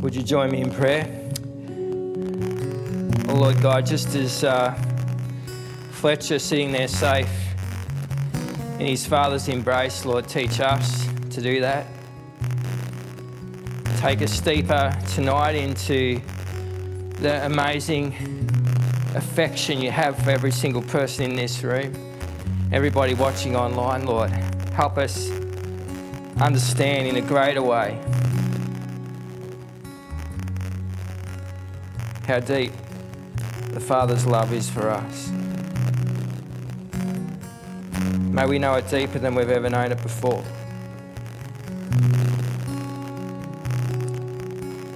Would you join me in prayer? Oh Lord God, just as uh, Fletcher sitting there safe in his father's embrace, Lord, teach us to do that. Take us deeper tonight into the amazing affection you have for every single person in this room, everybody watching online, Lord. Help us understand in a greater way how deep the Father's love is for us. May we know it deeper than we've ever known it before.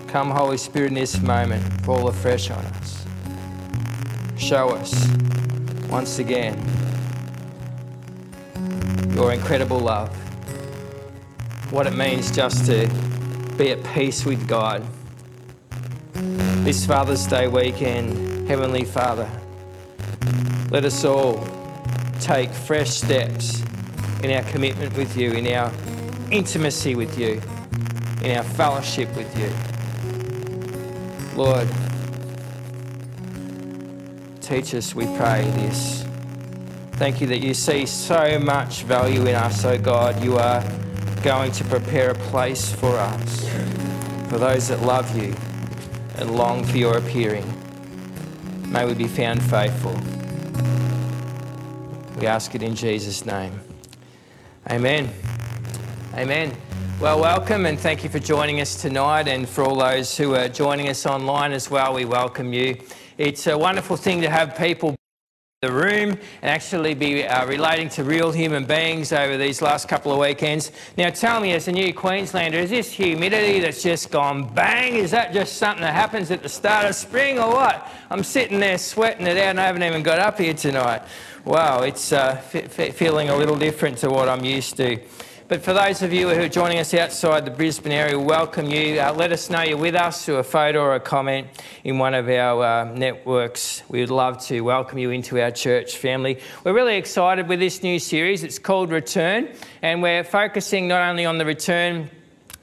Come, Holy Spirit, in this moment, fall afresh on us. Show us once again your incredible love. What it means just to be at peace with God. This Father's Day weekend, Heavenly Father, let us all take fresh steps in our commitment with you, in our intimacy with you, in our fellowship with you. Lord, teach us, we pray, this. Thank you that you see so much value in us, oh God. You are going to prepare a place for us, for those that love you and long for your appearing. May we be found faithful. We ask it in Jesus' name. Amen. Amen. Well, welcome and thank you for joining us tonight. And for all those who are joining us online as well, we welcome you. It's a wonderful thing to have people the room and actually be uh, relating to real human beings over these last couple of weekends. Now, tell me, as a new Queenslander, is this humidity that's just gone bang? Is that just something that happens at the start of spring or what? I'm sitting there sweating it out and I haven't even got up here tonight. Wow, it's uh, feeling a little different to what I'm used to. But for those of you who are joining us outside the Brisbane area, welcome you. Uh, let us know you're with us through a photo or a comment in one of our uh, networks. We would love to welcome you into our church family. We're really excited with this new series. It's called Return, and we're focusing not only on the return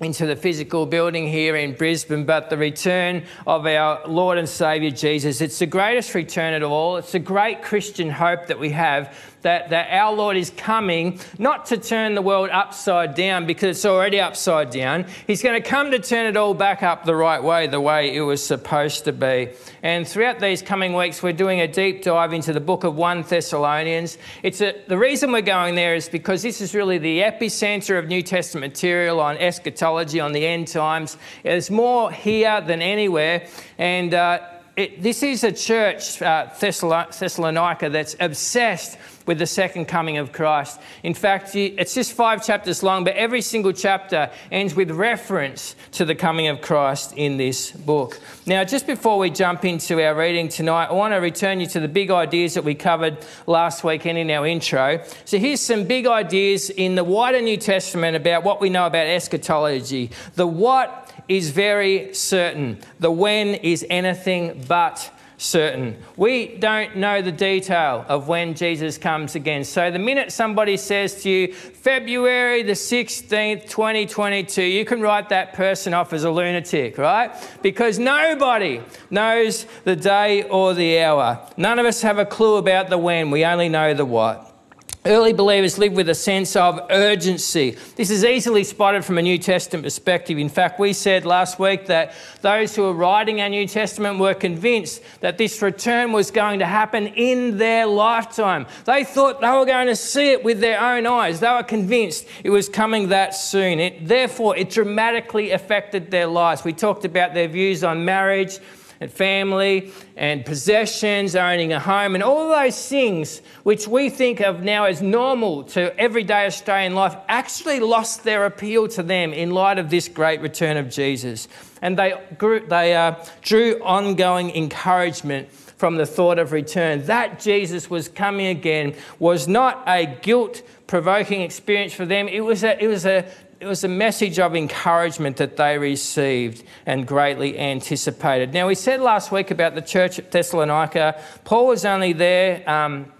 into the physical building here in Brisbane, but the return of our Lord and Saviour Jesus. It's the greatest return of all. It's a great Christian hope that we have that, that our Lord is coming not to turn the world upside down because it's already upside down. He's going to come to turn it all back up the right way, the way it was supposed to be. And throughout these coming weeks, we're doing a deep dive into the book of 1 Thessalonians. It's a, the reason we're going there is because this is really the epicenter of New Testament material on eschatology, on the end times. There's more here than anywhere. And uh, it, this is a church, uh, Thessalonica, that's obsessed with the second coming of Christ. In fact, it's just five chapters long, but every single chapter ends with reference to the coming of Christ in this book. Now, just before we jump into our reading tonight, I want to return you to the big ideas that we covered last weekend in our intro. So, here's some big ideas in the wider New Testament about what we know about eschatology. The what is very certain, the when is anything but certain. We don't know the detail of when Jesus comes again. So the minute somebody says to you, February the 16th, 2022, you can write that person off as a lunatic, right? Because nobody knows the day or the hour. None of us have a clue about the when, we only know the what. Early believers lived with a sense of urgency. This is easily spotted from a New Testament perspective. In fact, we said last week that those who were writing our New Testament were convinced that this return was going to happen in their lifetime. They thought they were going to see it with their own eyes. They were convinced it was coming that soon. It, therefore, it dramatically affected their lives. We talked about their views on marriage and family and possessions, owning a home, and all those things which we think of now as normal to everyday Australian life actually lost their appeal to them in light of this great return of Jesus. And they, grew, they uh, drew ongoing encouragement from the thought of return. That Jesus was coming again was not a guilt provoking experience for them, it was a, it was a it was a message of encouragement that they received and greatly anticipated. Now, we said last week about the church at Thessalonica, Paul was only there. Um,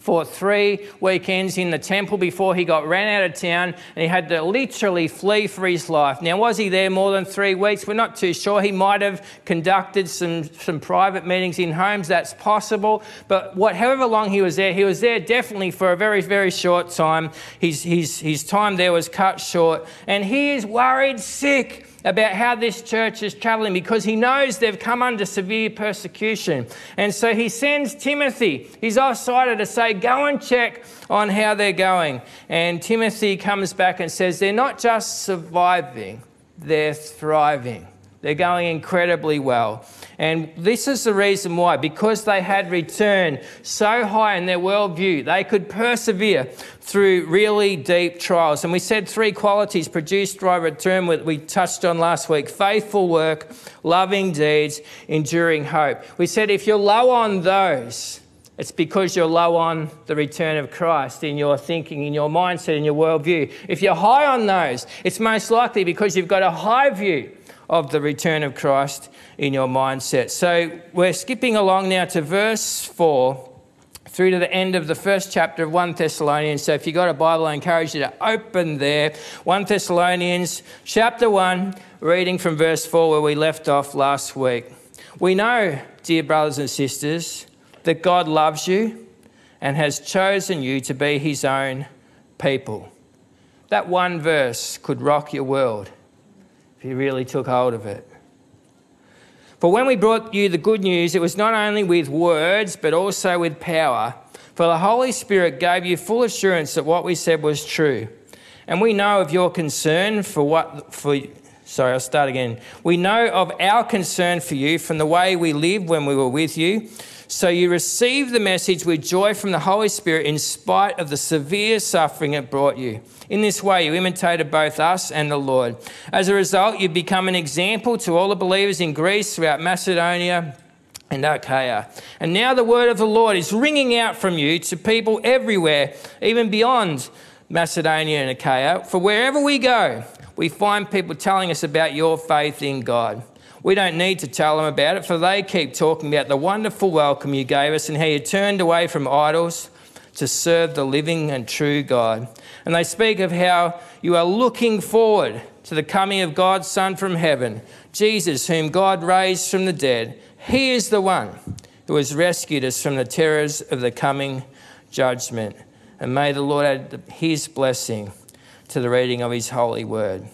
for three weekends in the temple before he got ran out of town and he had to literally flee for his life. Now, was he there more than three weeks? We're not too sure. He might have conducted some, some private meetings in homes, that's possible. But what, however long he was there, he was there definitely for a very, very short time. His, his, his time there was cut short and he is worried sick about how this church is traveling because he knows they've come under severe persecution. And so he sends Timothy, he's offside to say, Go and check on how they're going. And Timothy comes back and says, They're not just surviving, they're thriving. They're going incredibly well. And this is the reason why, because they had returned so high in their worldview, they could persevere through really deep trials. And we said three qualities produced by return, we touched on last week faithful work, loving deeds, enduring hope. We said if you're low on those, it's because you're low on the return of Christ in your thinking, in your mindset, in your worldview. If you're high on those, it's most likely because you've got a high view of the return of Christ in your mindset. So we're skipping along now to verse 4 through to the end of the first chapter of 1 Thessalonians. So if you've got a Bible, I encourage you to open there. 1 Thessalonians chapter 1, reading from verse 4 where we left off last week. We know, dear brothers and sisters, that God loves you and has chosen you to be his own people. That one verse could rock your world if you really took hold of it. For when we brought you the good news, it was not only with words, but also with power. For the Holy Spirit gave you full assurance that what we said was true. And we know of your concern for what, for, sorry, I'll start again. We know of our concern for you from the way we lived when we were with you. So you received the message with joy from the Holy Spirit in spite of the severe suffering it brought you. In this way, you imitated both us and the Lord. As a result, you've become an example to all the believers in Greece, throughout Macedonia, and Achaia. And now the word of the Lord is ringing out from you to people everywhere, even beyond Macedonia and Achaia. For wherever we go, we find people telling us about your faith in God. We don't need to tell them about it, for they keep talking about the wonderful welcome you gave us and how you turned away from idols to serve the living and true God. And they speak of how you are looking forward to the coming of God's Son from heaven, Jesus, whom God raised from the dead. He is the one who has rescued us from the terrors of the coming judgment. And may the Lord add his blessing to the reading of his holy word.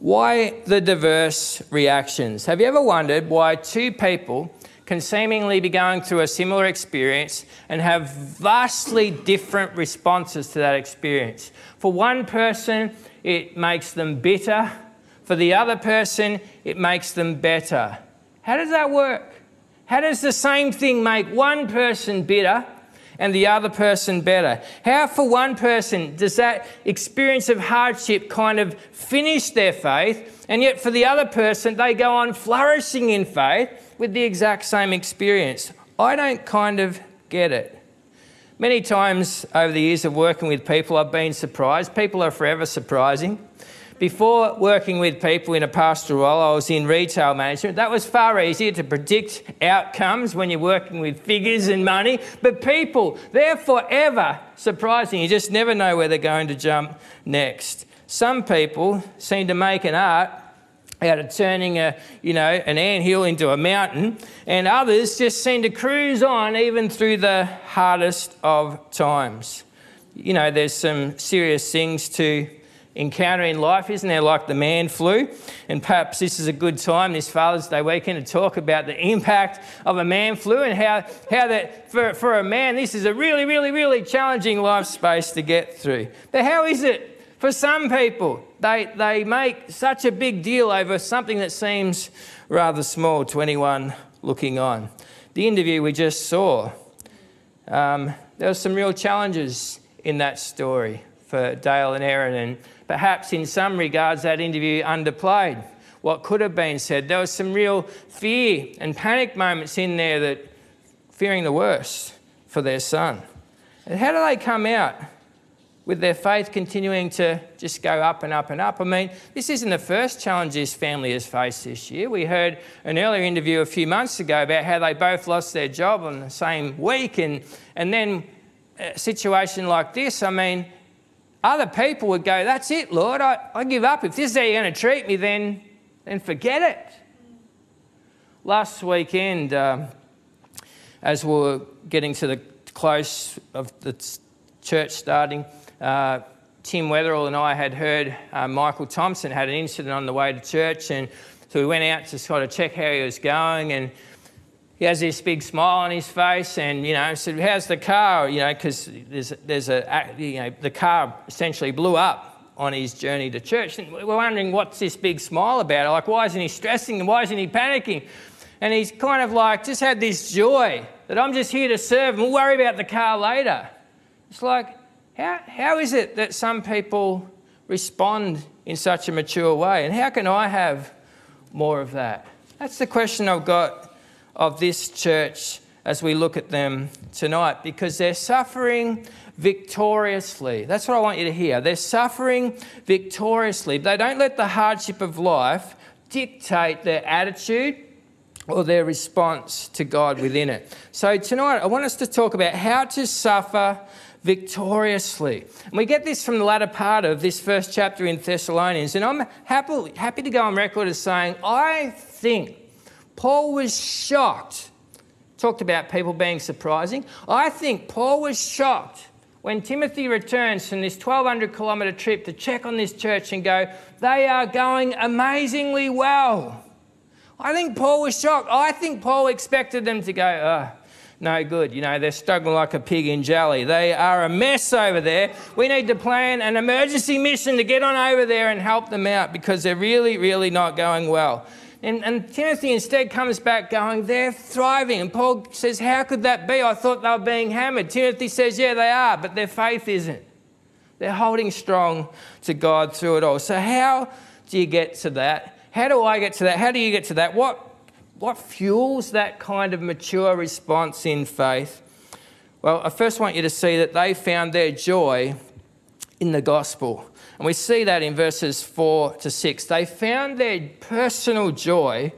Why the diverse reactions? Have you ever wondered why two people can seemingly be going through a similar experience and have vastly different responses to that experience. For one person, it makes them bitter. For the other person, it makes them better. How does that work? How does the same thing make one person bitter and the other person better? How, for one person, does that experience of hardship kind of finish their faith, and yet for the other person, they go on flourishing in faith with the exact same experience? I don't kind of get it. Many times over the years of working with people, I've been surprised. People are forever surprising. Before working with people in a pastoral role, I was in retail management. That was far easier to predict outcomes when you're working with figures and money. But people, they're forever surprising. You just never know where they're going to jump next. Some people seem to make an art out of turning a, you know, an anthill into a mountain, and others just seem to cruise on even through the hardest of times. You know, there's some serious things to encounter in life, isn't there? Like the man flu. And perhaps this is a good time this Father's Day weekend to talk about the impact of a man flu and how, how that for, for a man, this is a really, really, really challenging life space to get through. But how is it for some people? They, they make such a big deal over something that seems rather small to anyone looking on. The interview we just saw, um, there were some real challenges in that story for Dale and Aaron and perhaps in some regards that interview underplayed what could have been said. There was some real fear and panic moments in there that fearing the worst for their son. And how do they come out with their faith continuing to just go up and up and up. I mean, this isn't the first challenge this family has faced this year. We heard an earlier interview a few months ago about how they both lost their job on the same week, and, and then a situation like this, I mean, other people would go, That's it, Lord, I, I give up. If this is how you're going to treat me, then, then forget it. Last weekend, um, as we were getting to the close of the church starting, uh, Tim Weatherall and I had heard uh, Michael Thompson had an incident on the way to church, and so we went out to sort of check how he was going, and he has this big smile on his face, and you know, said, "How's the car?" You know, because there's there's a you know the car essentially blew up on his journey to church, and we're wondering what's this big smile about? Like, why isn't he stressing and why isn't he panicking? And he's kind of like just had this joy that I'm just here to serve, and we'll worry about the car later. It's like how, how is it that some people respond in such a mature way? And how can I have more of that? That's the question I've got of this church as we look at them tonight because they're suffering victoriously. That's what I want you to hear. They're suffering victoriously. They don't let the hardship of life dictate their attitude or their response to God within it. So, tonight I want us to talk about how to suffer victoriously. And we get this from the latter part of this first chapter in Thessalonians. And I'm happy, happy to go on record as saying, I think Paul was shocked. Talked about people being surprising. I think Paul was shocked when Timothy returns from this 1200 kilometre trip to check on this church and go, they are going amazingly well. I think Paul was shocked. I think Paul expected them to go, oh, no good. You know, they're struggling like a pig in jelly. They are a mess over there. We need to plan an emergency mission to get on over there and help them out because they're really, really not going well. And, and Timothy instead comes back going, they're thriving. And Paul says, How could that be? I thought they were being hammered. Timothy says, Yeah, they are, but their faith isn't. They're holding strong to God through it all. So, how do you get to that? How do I get to that? How do you get to that? What what fuels that kind of mature response in faith? Well, I first want you to see that they found their joy in the gospel. And we see that in verses 4 to 6. They found their personal joy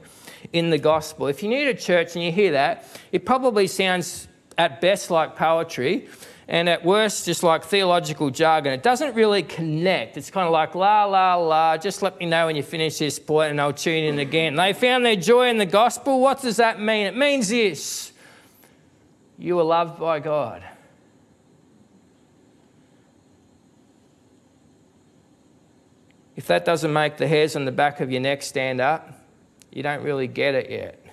in the gospel. If you're new to church and you hear that, it probably sounds at best like poetry, and at worst, just like theological jargon. It doesn't really connect. It's kind of like, la, la, la, just let me know when you finish this point and I'll tune in again. They found their joy in the gospel. What does that mean? It means this you are loved by God. If that doesn't make the hairs on the back of your neck stand up, you don't really get it yet.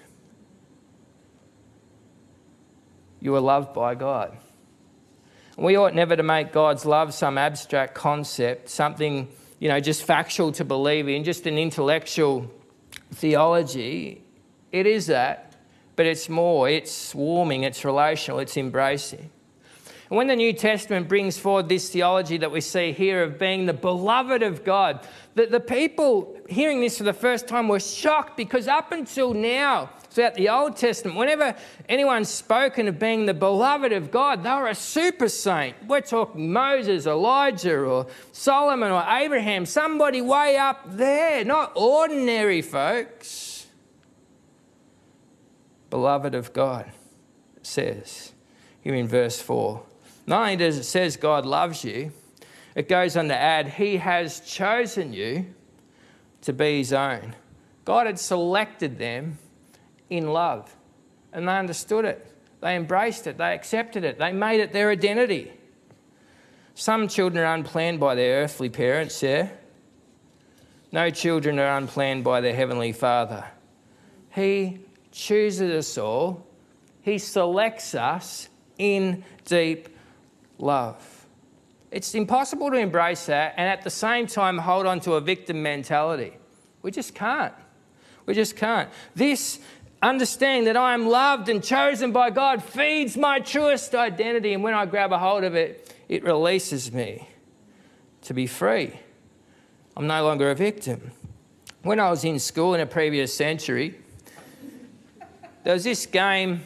You are loved by God. We ought never to make God's love some abstract concept, something, you know, just factual to believe in, just an intellectual theology. It is that, but it's more. It's swarming, it's relational, it's embracing. And when the New Testament brings forward this theology that we see here of being the beloved of God, that the people hearing this for the first time were shocked because up until now, throughout the Old Testament, whenever anyone's spoken of being the beloved of God, they were a super saint. We're talking Moses, Elijah, or Solomon, or Abraham, somebody way up there, not ordinary folks. Beloved of God, says here in verse 4. Not only does it says God loves you, it goes on to add, He has chosen you to be His own. God had selected them in love. And they understood it. They embraced it. They accepted it. They made it their identity. Some children are unplanned by their earthly parents, yeah? No children are unplanned by their heavenly Father. He chooses us all, He selects us in deep love. It's impossible to embrace that and at the same time hold on to a victim mentality. We just can't. We just can't. This understanding that I am loved and chosen by God feeds my truest identity. And when I grab a hold of it, it releases me to be free. I'm no longer a victim. When I was in school in a previous century, there was this game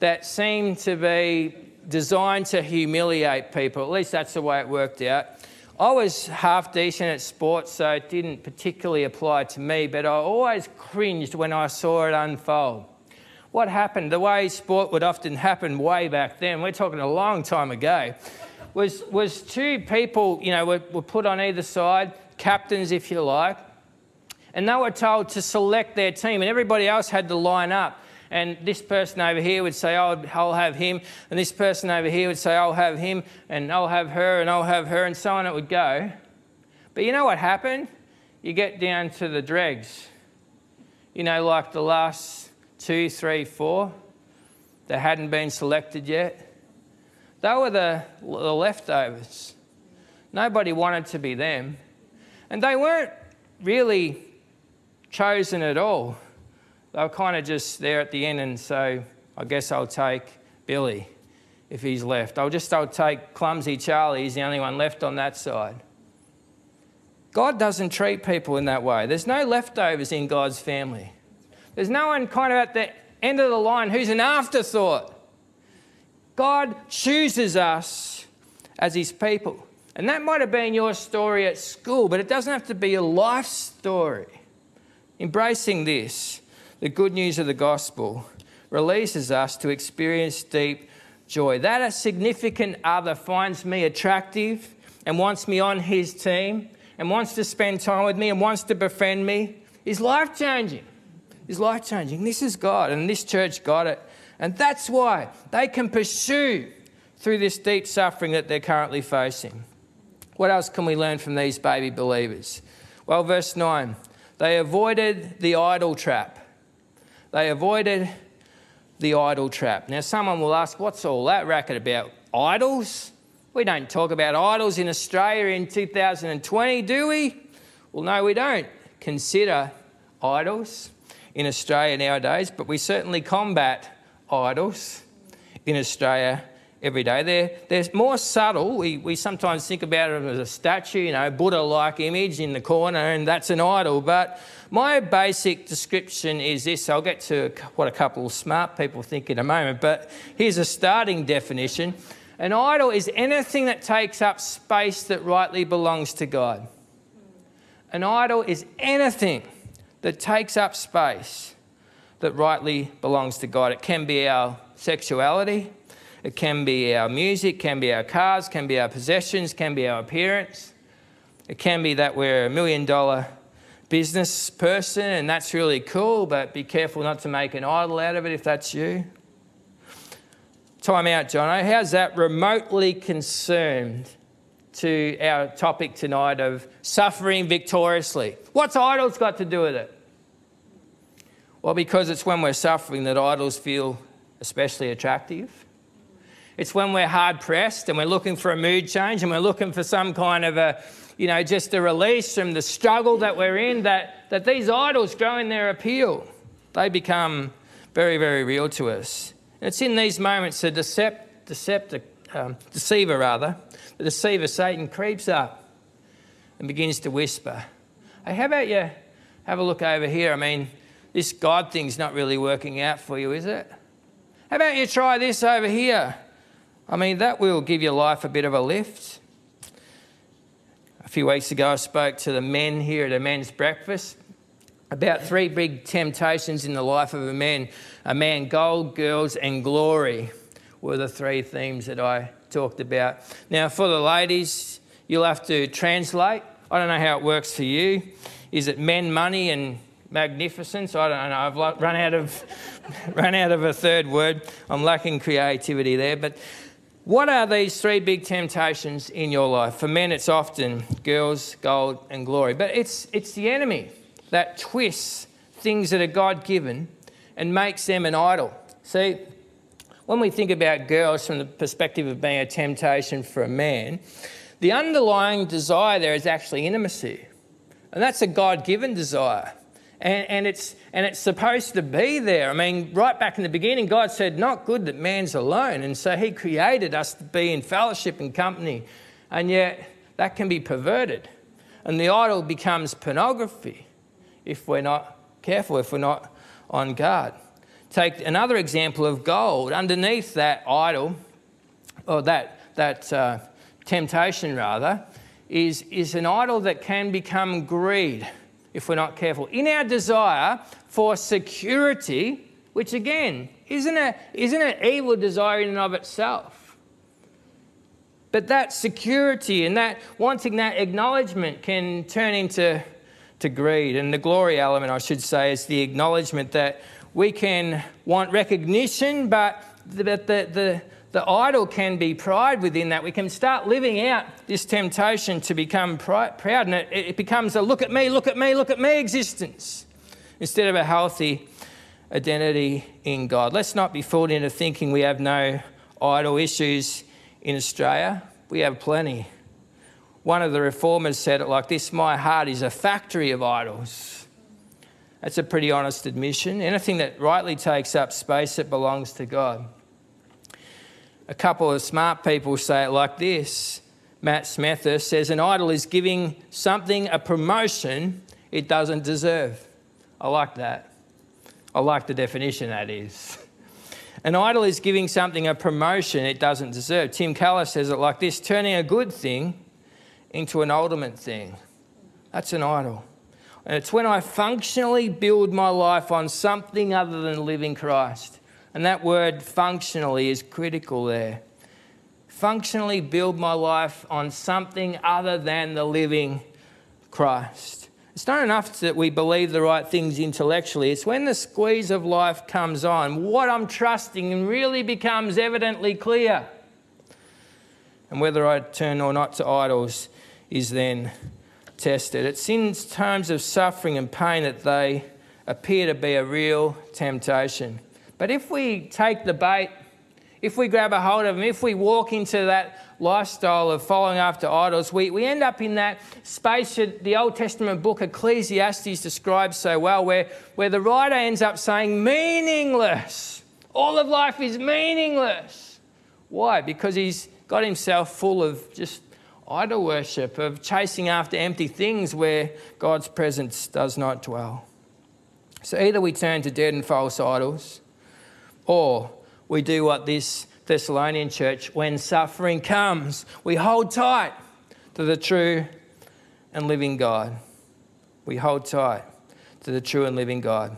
that seemed to be designed to humiliate people. At least that's the way it worked out. I was half decent at sports, so it didn't particularly apply to me, but I always cringed when I saw it unfold. What happened, the way sport would often happen way back then, we're talking a long time ago, was, was two people, you know, were, were put on either side, captains if you like, and they were told to select their team, and everybody else had to line up. And this person over here would say, I'll have him. And this person over here would say, I'll have him. And I'll have her. And I'll have her. And so on it would go. But you know what happened? You get down to the dregs. You know, like the last two, three, four that hadn't been selected yet. They were the, the leftovers. Nobody wanted to be them. And they weren't really chosen at all. They were kind of just there at the end, and so I guess I'll take Billy if he's left. I'll just I'll take clumsy Charlie. He's the only one left on that side. God doesn't treat people in that way. There's no leftovers in God's family. There's no one kind of at the end of the line who's an afterthought. God chooses us as his people. And that might have been your story at school, but it doesn't have to be a life story. Embracing this, the good news of the gospel, releases us to experience deep joy. That a significant other finds me attractive and wants me on his team and wants to spend time with me and wants to befriend me is life changing. Is life changing. This is God, and this church got it. And that's why they can pursue through this deep suffering that they're currently facing. What else can we learn from these baby believers? Well, verse 9 they avoided the idol trap. They avoided the idol trap. Now, someone will ask, what's all that racket about? Idols? We don't talk about idols in Australia in 2020, do we? Well, no, we don't consider idols in Australia nowadays, but we certainly combat idols in Australia every day. They're, they're more subtle. We, we sometimes think about it as a statue, you know, Buddha like image in the corner, and that's an idol. But my basic description is this I'll get to what a couple of smart people think in a moment, but here's a starting definition. An idol is anything that takes up space that rightly belongs to God. An idol is anything that takes up space that rightly belongs to God. It can be our sexuality, it can be our music, can be our cars, can be our possessions, can be our appearance. It can be that we're a million dollar business person and that's really cool, but be careful not to make an idol out of it if that's you. Time out, John. How's that remotely concerned to our topic tonight of suffering victoriously? What's idols got to do with it? Well, because it's when we're suffering that idols feel especially attractive. It's when we're hard pressed and we're looking for a mood change and we're looking for some kind of a, you know, just a release from the struggle that we're in that, that these idols grow in their appeal. They become very, very real to us. And it's in these moments the decept, decept, um, deceiver, rather, the deceiver, Satan, creeps up and begins to whisper, Hey, how about you have a look over here? I mean, this God thing's not really working out for you, is it? How about you try this over here? I mean, that will give your life a bit of a lift. A few weeks ago, I spoke to the men here at a men's breakfast about three big temptations in the life of a man. A man, gold, girls, and glory were the three themes that I talked about. Now, for the ladies, you'll have to translate. I don't know how it works for you. Is it men, money, and magnificence? I don't know. I've run out of run out of a third word. I'm lacking creativity there, but what are these three big temptations in your life? For men, it's often girls, gold, and glory. But it's, it's the enemy that twists things that are God given and makes them an idol. See, when we think about girls from the perspective of being a temptation for a man, the underlying desire there is actually intimacy. And that's a God given desire. And, and, it's, and it's supposed to be there. I mean, right back in the beginning, God said, Not good that man's alone. And so He created us to be in fellowship and company. And yet, that can be perverted. And the idol becomes pornography if we're not careful, if we're not on guard. Take another example of gold. Underneath that idol, or that, that uh, temptation rather, is, is an idol that can become greed if we're not careful. In our desire for security, which again, isn't, a, isn't an evil desire in and of itself. But that security and that wanting that acknowledgement can turn into to greed. And the glory element, I should say, is the acknowledgement that we can want recognition, but the, the, the, the idol can be pride within that. We can start living out this temptation to become proud, and it, it becomes a look at me, look at me, look at me existence instead of a healthy identity in God. Let's not be fooled into thinking we have no idol issues in Australia. We have plenty. One of the reformers said it like this My heart is a factory of idols. That's a pretty honest admission. Anything that rightly takes up space, it belongs to God. A couple of smart people say it like this Matt Smethurst says, An idol is giving something a promotion it doesn't deserve. I like that. I like the definition that is. An idol is giving something a promotion it doesn't deserve. Tim Keller says it like this turning a good thing into an ultimate thing. That's an idol. And it's when I functionally build my life on something other than living Christ. And that word functionally is critical there. Functionally build my life on something other than the living Christ. It's not enough that we believe the right things intellectually. It's when the squeeze of life comes on, what I'm trusting really becomes evidently clear. And whether I turn or not to idols is then tested. It's in times of suffering and pain that they appear to be a real temptation. But if we take the bait, if we grab a hold of them, if we walk into that lifestyle of following after idols, we, we end up in that space that the Old Testament book Ecclesiastes describes so well, where, where the writer ends up saying, meaningless. All of life is meaningless. Why? Because he's got himself full of just idol worship, of chasing after empty things where God's presence does not dwell. So either we turn to dead and false idols, or we do what this Thessalonian church, when suffering comes, we hold tight to the true and living God. We hold tight to the true and living God.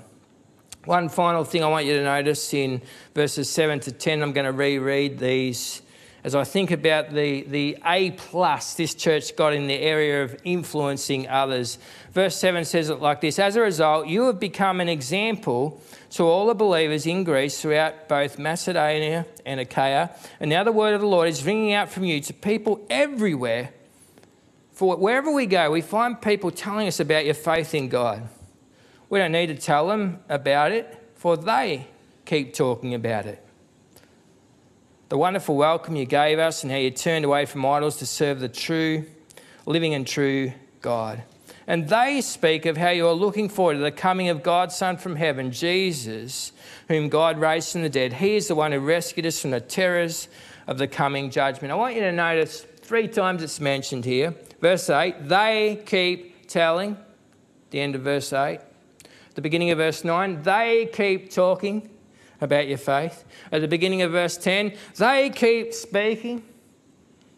One final thing I want you to notice in verses 7 to 10, I'm going to reread these as I think about the, the A plus this church got in the area of influencing others. Verse 7 says it like this As a result, you have become an example to all the believers in Greece throughout both Macedonia and Achaia. And now the word of the Lord is ringing out from you to people everywhere. For wherever we go, we find people telling us about your faith in God. We don't need to tell them about it, for they keep talking about it the wonderful welcome you gave us and how you turned away from idols to serve the true, living and true God. And they speak of how you are looking forward to the coming of God's Son from heaven, Jesus, whom God raised from the dead. He is the one who rescued us from the terrors of the coming judgment. I want you to notice three times it's mentioned here. Verse 8, they keep telling, the end of verse 8. The beginning of verse 9, they keep talking about your faith. At the beginning of verse 10, they keep speaking.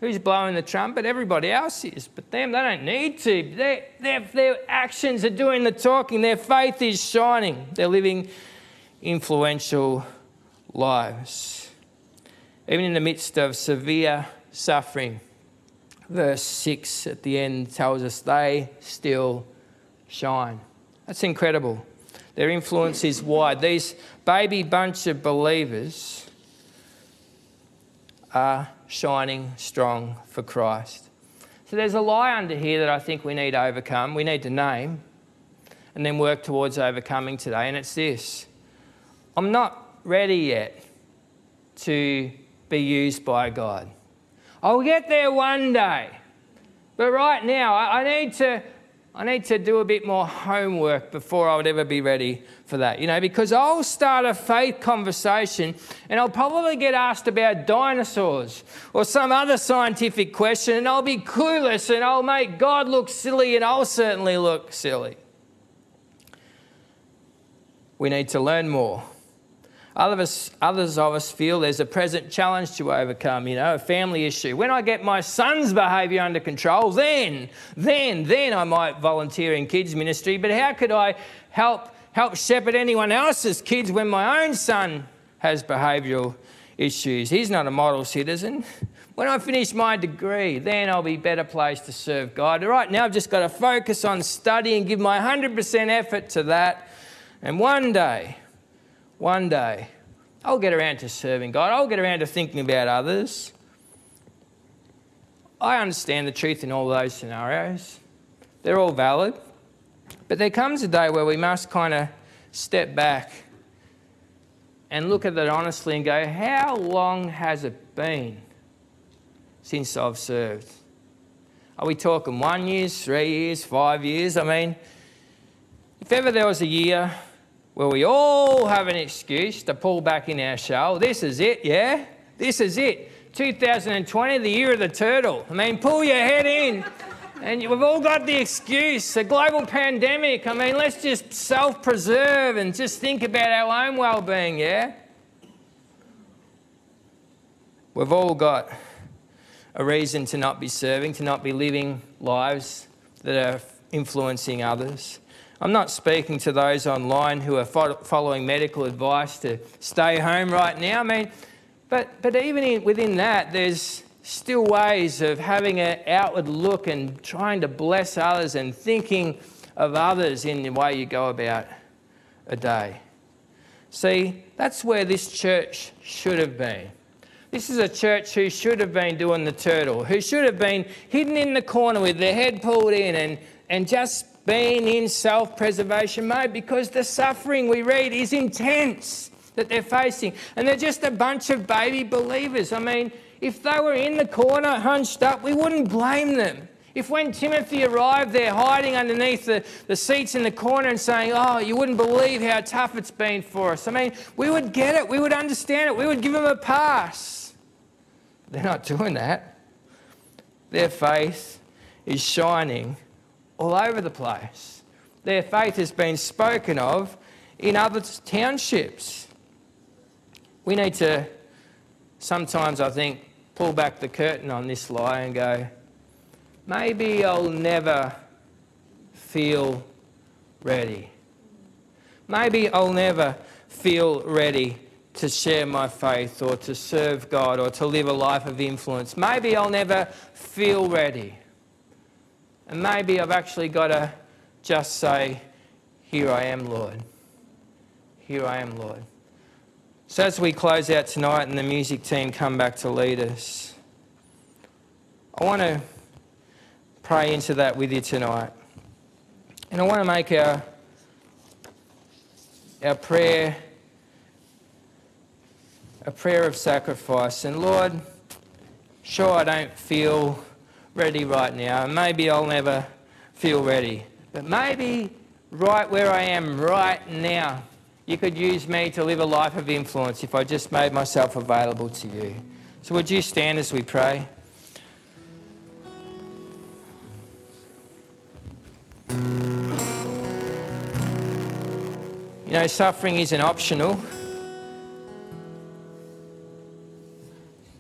Who's blowing the trumpet? Everybody else is, but them, they don't need to. Their, their, their actions are doing the talking, their faith is shining, they're living influential lives. Even in the midst of severe suffering, verse 6 at the end tells us they still shine. That's incredible. Their influence is wide. These baby bunch of believers are shining strong for Christ. So there's a lie under here that I think we need to overcome, we need to name, and then work towards overcoming today. And it's this I'm not ready yet to be used by God. I'll get there one day. But right now, I need to I need to do a bit more homework before I would ever be ready for that, you know, because I'll start a faith conversation and I'll probably get asked about dinosaurs or some other scientific question and I'll be clueless and I'll make God look silly and I'll certainly look silly. We need to learn more Others, others of us feel there's a present challenge to overcome, you know, a family issue. When I get my son's behaviour under control, then, then, then I might volunteer in kids ministry. But how could I help help shepherd anyone else's kids when my own son has behavioural issues? He's not a model citizen. When I finish my degree, then I'll be better placed to serve God. Right now, I've just got to focus on study and give my 100% effort to that. And one day, one day, I'll get around to serving God. I'll get around to thinking about others. I understand the truth in all those scenarios. They're all valid. But there comes a day where we must kind of step back and look at that honestly and go, how long has it been since I've served? Are we talking one year, three years, five years? I mean, if ever there was a year where we all have an excuse to pull back in our shell. This is it, yeah? This is it. 2020, the year of the turtle. I mean, pull your head in. And we've all got the excuse, a global pandemic. I mean, let's just self preserve and just think about our own well being, yeah? We've all got a reason to not be serving, to not be living lives that are influencing others. I'm not speaking to those online who are following medical advice to stay home right now. I mean, but, but even in, within that, there's still ways of having an outward look and trying to bless others and thinking of others in the way you go about a day. See, that's where this church should have been. This is a church who should have been doing the turtle, who should have been hidden in the corner with their head pulled in and, and just being in self preservation mode because the suffering we read is intense that they're facing. And they're just a bunch of baby believers. I mean, if they were in the corner hunched up, we wouldn't blame them. If when Timothy arrived, they're hiding underneath the, the seats in the corner and saying, Oh, you wouldn't believe how tough it's been for us. I mean, we would get it, we would understand it, we would give them a pass. They're not doing that. Their faith is shining all over the place. Their faith has been spoken of in other townships. We need to sometimes, I think, pull back the curtain on this lie and go, maybe I'll never feel ready. Maybe I'll never feel ready to share my faith or to serve God or to live a life of influence. Maybe I'll never feel ready. And maybe I've actually got to just say, Here I am, Lord. Here I am, Lord. So as we close out tonight and the music team come back to lead us, I want to pray into that with you tonight. And I want to make our, our prayer a prayer of sacrifice. And Lord, sure, I don't feel ready right now. And maybe I'll never feel ready. But maybe right where I am right now, you could use me to live a life of influence if I just made myself available to you. So would you stand as we pray? You know, suffering isn't optional.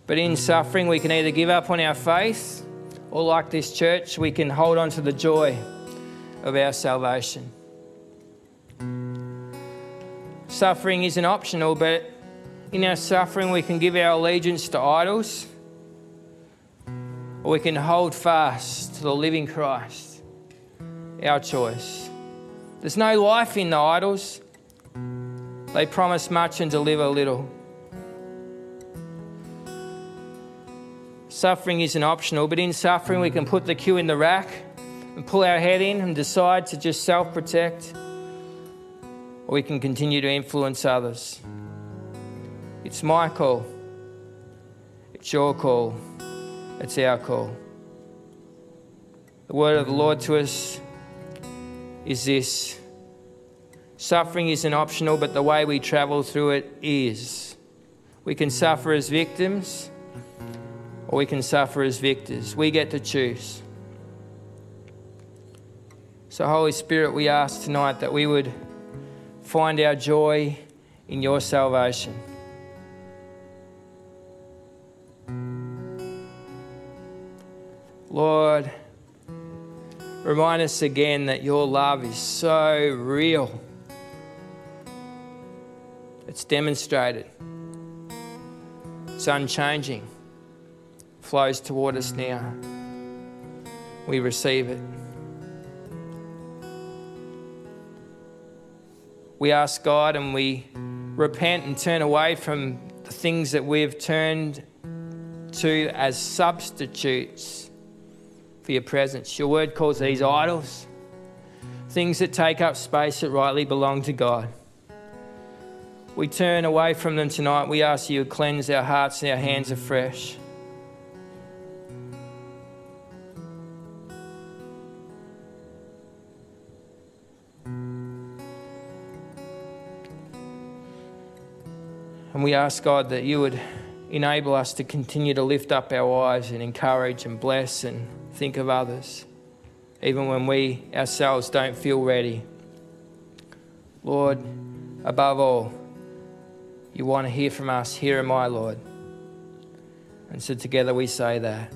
But in suffering, we can either give up on our faith or like this church, we can hold on to the joy of our salvation. Suffering isn't optional, but in our suffering, we can give our allegiance to idols, or we can hold fast to the living Christ. Our choice. There's no life in the idols, they promise much and deliver little. Suffering isn't optional, but in suffering, we can put the cue in the rack and pull our head in and decide to just self protect, or we can continue to influence others. It's my call, it's your call, it's our call. The word of the Lord to us is this suffering isn't optional, but the way we travel through it is. We can suffer as victims or we can suffer as victors. We get to choose. So, Holy Spirit, we ask tonight that we would find our joy in your salvation. Lord, remind us again that your love is so real. It's demonstrated, it's unchanging, flows toward us now. We receive it. We ask God and we repent and turn away from the things that we've turned to as substitutes for your presence. Your word calls these idols, things that take up space that rightly belong to God. We turn away from them tonight. We ask you to cleanse our hearts and our hands afresh. And we ask God that you would enable us to continue to lift up our eyes and encourage and bless and think of others, even when we ourselves don't feel ready. Lord, above all, you want to hear from us. Here am I, Lord. And so together we say that.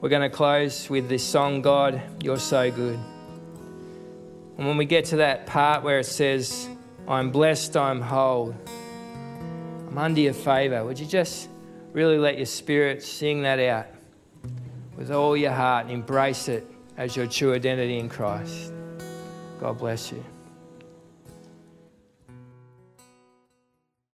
We're going to close with this song, God, You're So Good. And when we get to that part where it says, I'm blessed, I'm whole, I'm under your favor, would you just really let your spirit sing that out with all your heart and embrace it as your true identity in Christ? God bless you.